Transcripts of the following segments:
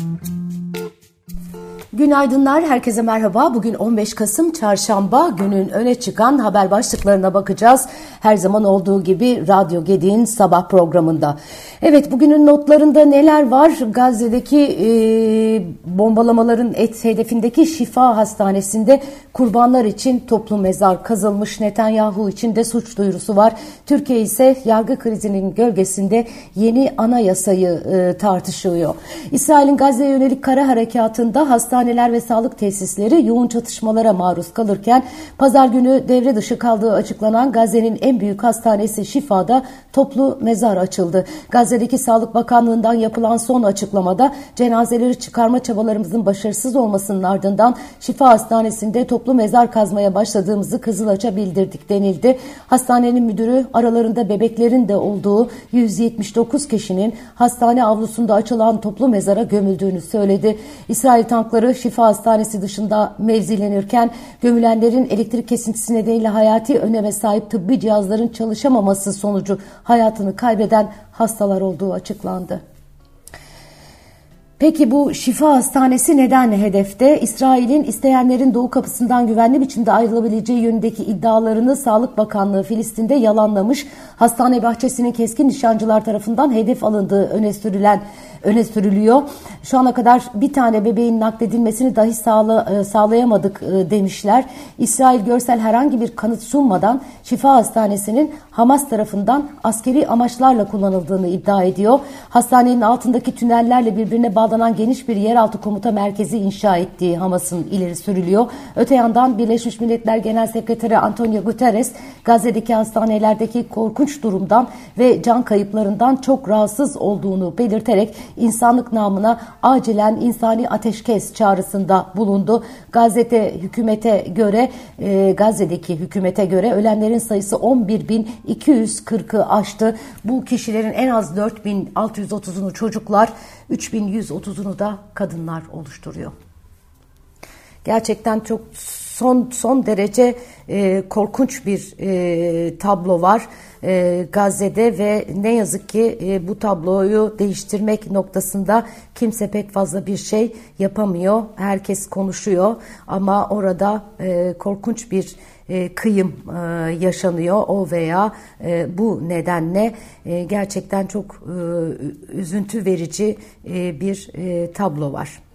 Mm-hmm. Günaydınlar, herkese merhaba. Bugün 15 Kasım Çarşamba günün öne çıkan haber başlıklarına bakacağız. Her zaman olduğu gibi Radyo Gedi'nin sabah programında. Evet, bugünün notlarında neler var? Gazze'deki e, bombalamaların et hedefindeki Şifa Hastanesi'nde kurbanlar için toplu mezar kazılmış. Netanyahu için de suç duyurusu var. Türkiye ise yargı krizinin gölgesinde yeni anayasayı e, tartışıyor. İsrail'in Gazze'ye yönelik kara harekatında hastaneler ve sağlık tesisleri yoğun çatışmalara maruz kalırken pazar günü devre dışı kaldığı açıklanan Gazze'nin en büyük hastanesi Şifa'da toplu mezar açıldı. Gazze'deki Sağlık Bakanlığı'ndan yapılan son açıklamada cenazeleri çıkarma çabalarımızın başarısız olmasının ardından Şifa Hastanesi'nde toplu mezar kazmaya başladığımızı Kızılaç'a bildirdik denildi. Hastanenin müdürü aralarında bebeklerin de olduğu 179 kişinin hastane avlusunda açılan toplu mezara gömüldüğünü söyledi. İsrail tankları Şifa Hastanesi dışında mevzilenirken gömülenlerin elektrik kesintisi nedeniyle hayati öneme sahip tıbbi cihazların çalışamaması sonucu hayatını kaybeden hastalar olduğu açıklandı. Peki bu şifa hastanesi neden hedefte? İsrail'in isteyenlerin doğu kapısından güvenli biçimde ayrılabileceği yönündeki iddialarını Sağlık Bakanlığı Filistin'de yalanlamış. Hastane bahçesinin keskin nişancılar tarafından hedef alındığı öne sürülen öne sürülüyor. Şu ana kadar bir tane bebeğin nakledilmesini dahi sağla, e, sağlayamadık e, demişler. İsrail görsel herhangi bir kanıt sunmadan Şifa Hastanesi'nin Hamas tarafından askeri amaçlarla kullanıldığını iddia ediyor. Hastanenin altındaki tünellerle birbirine bağlanan geniş bir yeraltı komuta merkezi inşa ettiği Hamas'ın ileri sürülüyor. Öte yandan Birleşmiş Milletler Genel Sekreteri Antonio Guterres Gazze'deki hastanelerdeki korkunç durumdan ve can kayıplarından çok rahatsız olduğunu belirterek insanlık namına acilen insani ateşkes çağrısında bulundu. Gazete hükümete göre e, Gazze'deki hükümete göre ölenlerin sayısı 11.240'ı aştı. Bu kişilerin en az 4.630'unu çocuklar, 3.130'unu da kadınlar oluşturuyor. Gerçekten çok son son derece e, korkunç bir e, tablo var e, Gazze'de ve ne yazık ki e, bu tabloyu değiştirmek noktasında kimse pek fazla bir şey yapamıyor. Herkes konuşuyor ama orada e, korkunç bir e, kıyım e, yaşanıyor o veya e, bu nedenle e, gerçekten çok e, üzüntü verici e, bir e, tablo var.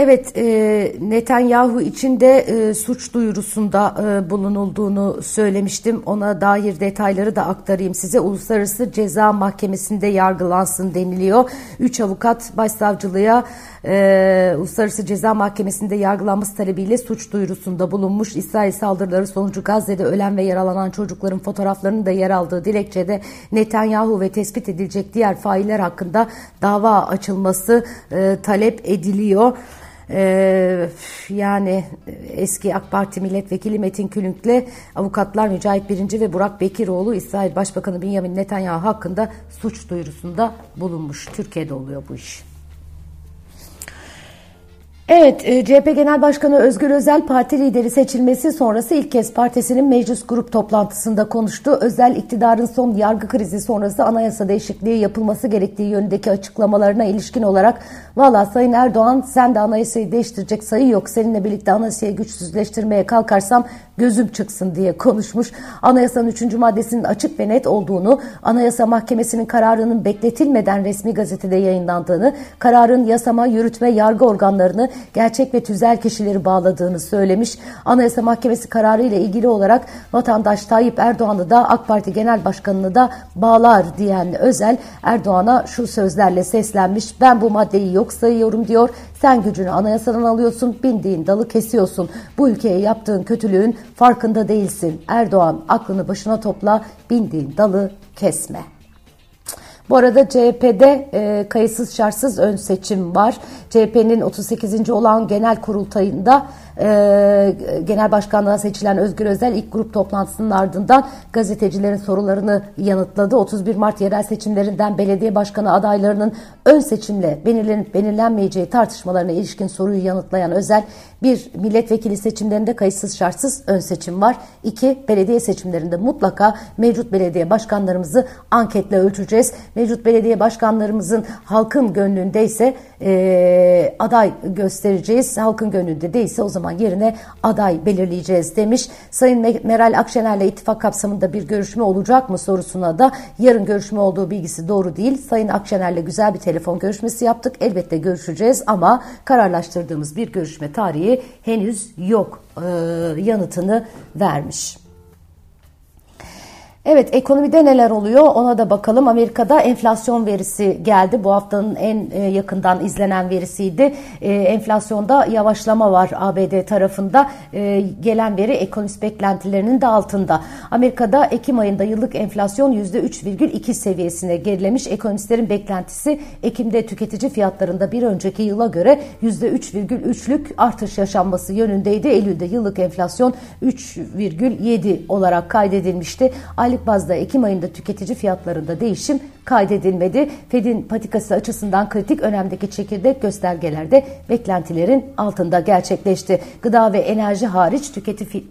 Evet, e, Netanyahu için de e, suç duyurusunda e, bulunulduğunu söylemiştim. Ona dair detayları da aktarayım size. Uluslararası Ceza Mahkemesi'nde yargılansın deniliyor. Üç avukat başsavcılığa e, Uluslararası Ceza Mahkemesi'nde yargılanması talebiyle suç duyurusunda bulunmuş. İsrail saldırıları sonucu Gazze'de ölen ve yaralanan çocukların fotoğraflarının da yer aldığı dilekçede Netanyahu ve tespit edilecek diğer failler hakkında dava açılması e, talep ediliyor. Ee, yani eski AK Parti milletvekili Metin Külünk'le avukatlar Mücahit Birinci ve Burak Bekiroğlu İsrail Başbakanı Benjamin Netanyahu hakkında suç duyurusunda bulunmuş. Türkiye'de oluyor bu iş. Evet, e, CHP Genel Başkanı Özgür Özel parti lideri seçilmesi sonrası ilk kez partisinin meclis grup toplantısında konuştu. Özel iktidarın son yargı krizi sonrası anayasa değişikliği yapılması gerektiği yönündeki açıklamalarına ilişkin olarak valla Sayın Erdoğan sen de anayasayı değiştirecek sayı yok seninle birlikte anayasayı güçsüzleştirmeye kalkarsam gözüm çıksın diye konuşmuş. Anayasanın 3. maddesinin açık ve net olduğunu, Anayasa Mahkemesi'nin kararının bekletilmeden resmi gazetede yayınlandığını, kararın yasama, yürütme, yargı organlarını gerçek ve tüzel kişileri bağladığını söylemiş. Anayasa Mahkemesi kararı ile ilgili olarak vatandaş Tayyip Erdoğan'ı da AK Parti Genel Başkanı'nı da bağlar diyen Özel Erdoğan'a şu sözlerle seslenmiş. Ben bu maddeyi yok sayıyorum diyor. Sen gücünü anayasadan alıyorsun, bindiğin dalı kesiyorsun. Bu ülkeye yaptığın kötülüğün farkında değilsin. Erdoğan aklını başına topla, bindiğin dalı kesme. Bu arada CHP'de e, kayıtsız şartsız ön seçim var. CHP'nin 38. olan genel kurultayında genel başkanlığa seçilen Özgür Özel ilk grup toplantısının ardından gazetecilerin sorularını yanıtladı. 31 Mart yerel seçimlerinden belediye başkanı adaylarının ön seçimle belirlenip belirlenmeyeceği tartışmalarına ilişkin soruyu yanıtlayan Özel, bir milletvekili seçimlerinde kayıtsız şartsız ön seçim var. İki, belediye seçimlerinde mutlaka mevcut belediye başkanlarımızı anketle ölçeceğiz. Mevcut belediye başkanlarımızın halkın gönlündeyse e, aday göstereceğiz. Halkın gönlünde değilse o zaman yerine aday belirleyeceğiz demiş. Sayın Meral Akşener'le ittifak kapsamında bir görüşme olacak mı sorusuna da yarın görüşme olduğu bilgisi doğru değil. Sayın Akşener'le güzel bir telefon görüşmesi yaptık. Elbette görüşeceğiz ama kararlaştırdığımız bir görüşme tarihi henüz yok e, yanıtını vermiş. Evet ekonomide neler oluyor ona da bakalım. Amerika'da enflasyon verisi geldi. Bu haftanın en e, yakından izlenen verisiydi. E, enflasyonda yavaşlama var ABD tarafında. E, gelen veri ekonomist beklentilerinin de altında. Amerika'da Ekim ayında yıllık enflasyon %3,2 seviyesine gerilemiş. Ekonomistlerin beklentisi Ekim'de tüketici fiyatlarında bir önceki yıla göre %3,3'lük artış yaşanması yönündeydi. Eylül'de yıllık enflasyon 3,7 olarak kaydedilmişti. Aylık Aylık bazda Ekim ayında tüketici fiyatlarında değişim kaydedilmedi. Fed'in patikası açısından kritik önemdeki çekirdek göstergelerde beklentilerin altında gerçekleşti. Gıda ve enerji hariç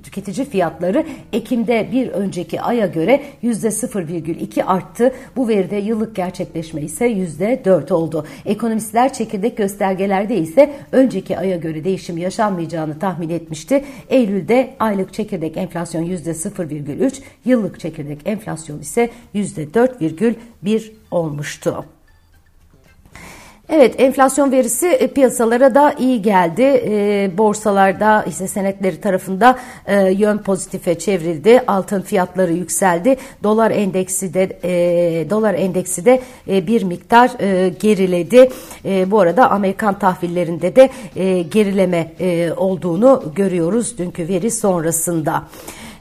tüketici fiyatları Ekim'de bir önceki aya göre %0,2 arttı. Bu veride yıllık gerçekleşme ise %4 oldu. Ekonomistler çekirdek göstergelerde ise önceki aya göre değişim yaşanmayacağını tahmin etmişti. Eylül'de aylık çekirdek enflasyon %0,3, yıllık çekirdek enflasyon ise %4,1 olmuştu. Evet enflasyon verisi e, piyasalara da iyi geldi. E, borsalarda hisse senetleri tarafında e, yön pozitife çevrildi. Altın fiyatları yükseldi. Dolar endeksi de e, dolar endeksi de e, bir miktar e, geriledi. E, bu arada Amerikan tahvillerinde de e, gerileme e, olduğunu görüyoruz dünkü veri sonrasında.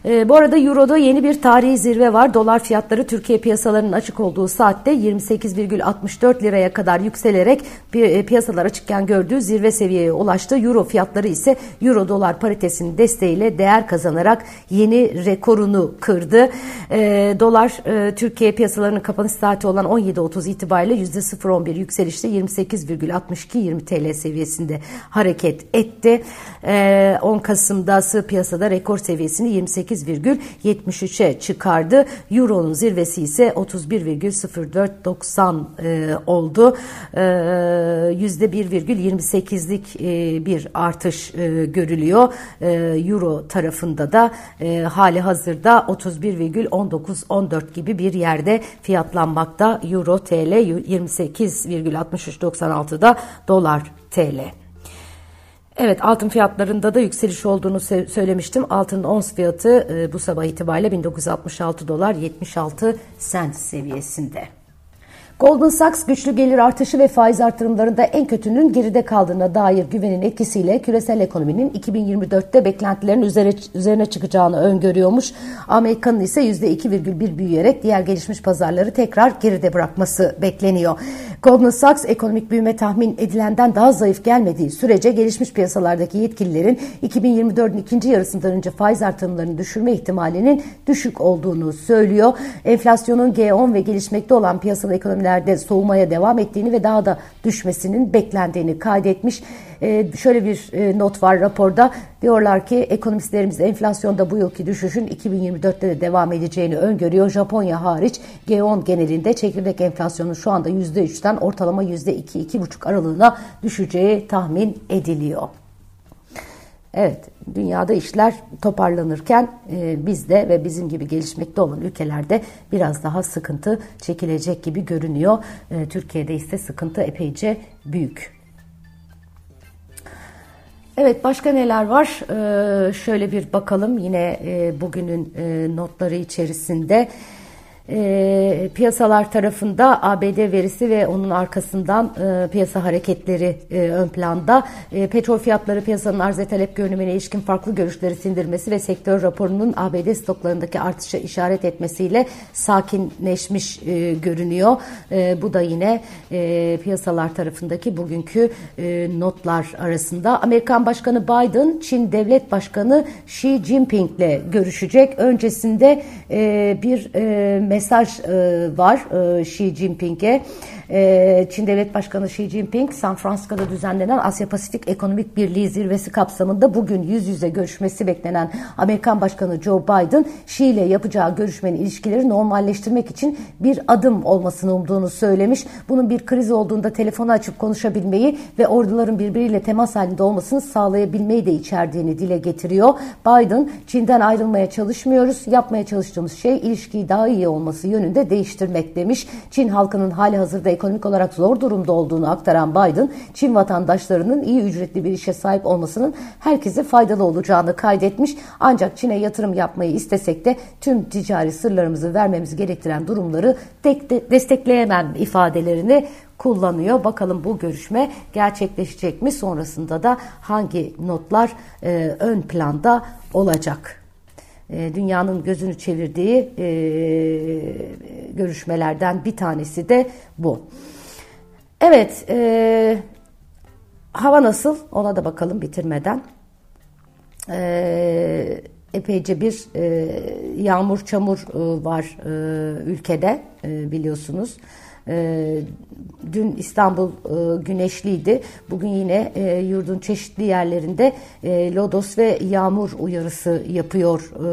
E, bu arada Euro'da yeni bir tarihi zirve var. Dolar fiyatları Türkiye piyasalarının açık olduğu saatte 28,64 liraya kadar yükselerek e, piyasalar açıkken gördüğü zirve seviyeye ulaştı. Euro fiyatları ise Euro dolar paritesinin desteğiyle değer kazanarak yeni rekorunu kırdı. E, dolar e, Türkiye piyasalarının kapanış saati olan 17.30 itibariyle %0.11 yükselişte 28,62-20 TL seviyesinde hareket etti. E, 10 Kasım'da sığ piyasada rekor seviyesini 28 38,73'e çıkardı. Euro'nun zirvesi ise 31,0490 e, oldu. E, %1,28'lik e, bir artış e, görülüyor. E, Euro tarafında da e, hali hazırda 31,1914 gibi bir yerde fiyatlanmakta. Euro TL 28,6396'da dolar TL. Evet altın fiyatlarında da yükseliş olduğunu söylemiştim. Altının ons fiyatı e, bu sabah itibariyle 1966 dolar 76 sent seviyesinde. Goldman Sachs güçlü gelir artışı ve faiz artırımlarında en kötünün geride kaldığına dair güvenin etkisiyle küresel ekonominin 2024'te beklentilerin üzerine, çıkacağını öngörüyormuş. Amerika'nın ise %2,1 büyüyerek diğer gelişmiş pazarları tekrar geride bırakması bekleniyor. Goldman Sachs ekonomik büyüme tahmin edilenden daha zayıf gelmediği sürece gelişmiş piyasalardaki yetkililerin 2024'ün ikinci yarısından önce faiz artırımlarını düşürme ihtimalinin düşük olduğunu söylüyor. Enflasyonun G10 ve gelişmekte olan piyasal ekonomilerde soğumaya devam ettiğini ve daha da düşmesinin beklendiğini kaydetmiş. Ee, şöyle bir e, not var raporda. Diyorlar ki ekonomistlerimiz enflasyonda bu yılki düşüşün 2024'te de devam edeceğini öngörüyor. Japonya hariç G10 genelinde çekirdek enflasyonun şu anda %3'ten ortalama %2-2,5 aralığına düşeceği tahmin ediliyor. Evet, dünyada işler toparlanırken e, bizde ve bizim gibi gelişmekte olan ülkelerde biraz daha sıkıntı çekilecek gibi görünüyor. E, Türkiye'de ise sıkıntı epeyce büyük. Evet başka neler var? Ee, şöyle bir bakalım yine e, bugünün e, notları içerisinde. E, piyasalar tarafında ABD verisi ve onun arkasından e, piyasa hareketleri e, ön planda. E, petrol fiyatları piyasanın arz et talep görünümüne ilişkin farklı görüşleri sindirmesi ve sektör raporunun ABD stoklarındaki artışa işaret etmesiyle sakinleşmiş e, görünüyor. E, bu da yine e, piyasalar tarafındaki bugünkü e, notlar arasında. Amerikan Başkanı Biden, Çin Devlet Başkanı Xi Jinping ile görüşecek. Öncesinde e, bir e, mesaj e, var e, Xi Jinping'e. E, Çin Devlet Başkanı Xi Jinping, San Francisco'da düzenlenen Asya Pasifik Ekonomik Birliği zirvesi kapsamında bugün yüz yüze görüşmesi beklenen Amerikan Başkanı Joe Biden, Xi ile yapacağı görüşmenin ilişkileri normalleştirmek için bir adım olmasını umduğunu söylemiş. Bunun bir kriz olduğunda telefonu açıp konuşabilmeyi ve orduların birbiriyle temas halinde olmasını sağlayabilmeyi de içerdiğini dile getiriyor. Biden, Çin'den ayrılmaya çalışmıyoruz. Yapmaya çalıştığımız şey ilişkiyi daha iyi olması yönünde değiştirmek demiş. Çin halkının hali hazırda ekonomik olarak zor durumda olduğunu aktaran Biden, Çin vatandaşlarının iyi ücretli bir işe sahip olmasının herkese faydalı olacağını kaydetmiş. Ancak Çin'e yatırım yapmayı istesek de tüm ticari sırlarımızı vermemiz gerektiren durumları destekleyemem ifadelerini kullanıyor. Bakalım bu görüşme gerçekleşecek mi? Sonrasında da hangi notlar e, ön planda olacak? E, dünyanın gözünü çevirdiği e, görüşmelerden bir tanesi de bu. Evet, e, hava nasıl? Ona da bakalım bitirmeden. Epeyce bir yağmur çamur var ülkede biliyorsunuz. Dün İstanbul e, güneşliydi. Bugün yine e, yurdun çeşitli yerlerinde e, lodos ve yağmur uyarısı yapıyor e,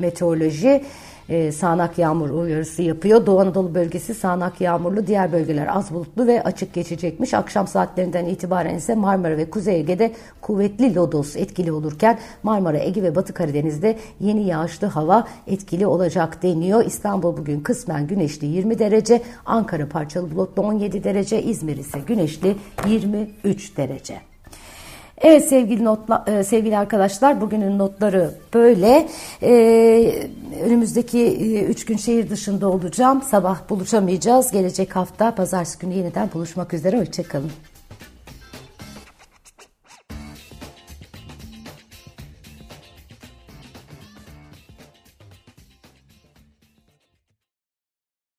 meteoroloji e, sağanak yağmur uyarısı yapıyor. Doğu Anadolu bölgesi sağanak yağmurlu, diğer bölgeler az bulutlu ve açık geçecekmiş. Akşam saatlerinden itibaren ise Marmara ve Kuzey Ege'de kuvvetli lodos etkili olurken Marmara, Ege ve Batı Karadeniz'de yeni yağışlı hava etkili olacak deniyor. İstanbul bugün kısmen güneşli 20 derece, Ankara parçalı bulutlu 17 derece, İzmir ise güneşli 23 derece. Evet sevgili notla, e, sevgili arkadaşlar bugünün notları böyle. Ee, önümüzdeki e, üç gün şehir dışında olacağım. Sabah buluşamayacağız. Gelecek hafta pazartesi günü yeniden buluşmak üzere. Hoşçakalın.